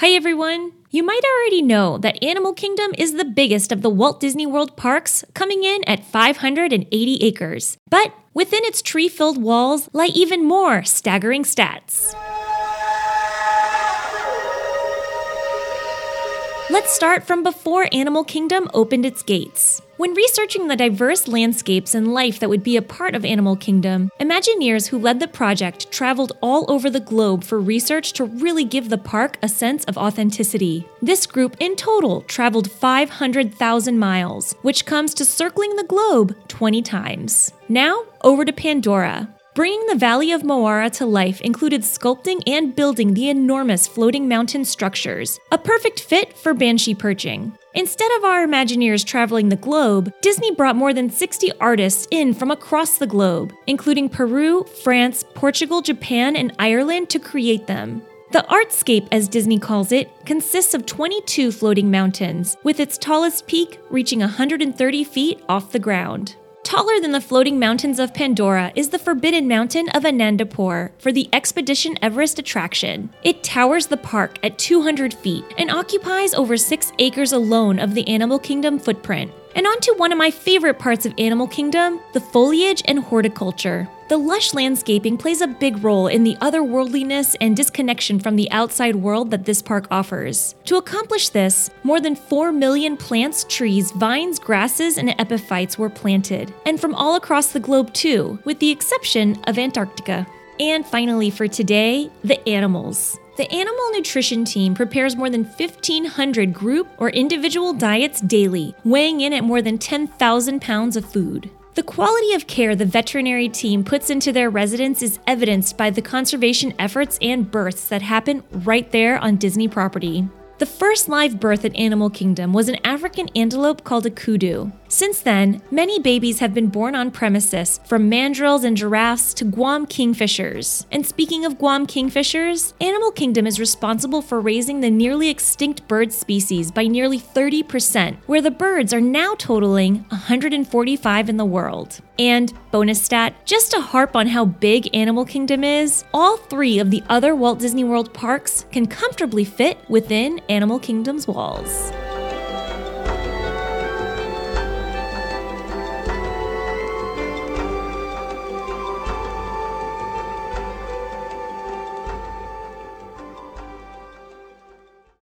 Hi everyone! You might already know that Animal Kingdom is the biggest of the Walt Disney World parks, coming in at 580 acres. But within its tree filled walls lie even more staggering stats. Let's start from before Animal Kingdom opened its gates. When researching the diverse landscapes and life that would be a part of Animal Kingdom, Imagineers who led the project traveled all over the globe for research to really give the park a sense of authenticity. This group in total traveled 500,000 miles, which comes to circling the globe 20 times. Now, over to Pandora. Bringing the Valley of Mo'ara to life included sculpting and building the enormous floating mountain structures, a perfect fit for banshee perching. Instead of our Imagineers traveling the globe, Disney brought more than 60 artists in from across the globe, including Peru, France, Portugal, Japan, and Ireland to create them. The artscape, as Disney calls it, consists of 22 floating mountains, with its tallest peak reaching 130 feet off the ground. Taller than the floating mountains of Pandora is the Forbidden Mountain of Anandapur for the Expedition Everest attraction. It towers the park at 200 feet and occupies over 6 acres alone of the Animal Kingdom footprint. And on to one of my favorite parts of Animal Kingdom the foliage and horticulture. The lush landscaping plays a big role in the otherworldliness and disconnection from the outside world that this park offers. To accomplish this, more than 4 million plants, trees, vines, grasses, and epiphytes were planted, and from all across the globe too, with the exception of Antarctica. And finally, for today, the animals. The animal nutrition team prepares more than 1,500 group or individual diets daily, weighing in at more than 10,000 pounds of food. The quality of care the veterinary team puts into their residents is evidenced by the conservation efforts and births that happen right there on Disney property. The first live birth at Animal Kingdom was an African antelope called a kudu. Since then, many babies have been born on premises, from mandrills and giraffes to Guam kingfishers. And speaking of Guam kingfishers, Animal Kingdom is responsible for raising the nearly extinct bird species by nearly 30%, where the birds are now totaling 145 in the world. And bonus stat, just to harp on how big Animal Kingdom is, all three of the other Walt Disney World parks can comfortably fit within Animal Kingdom's walls.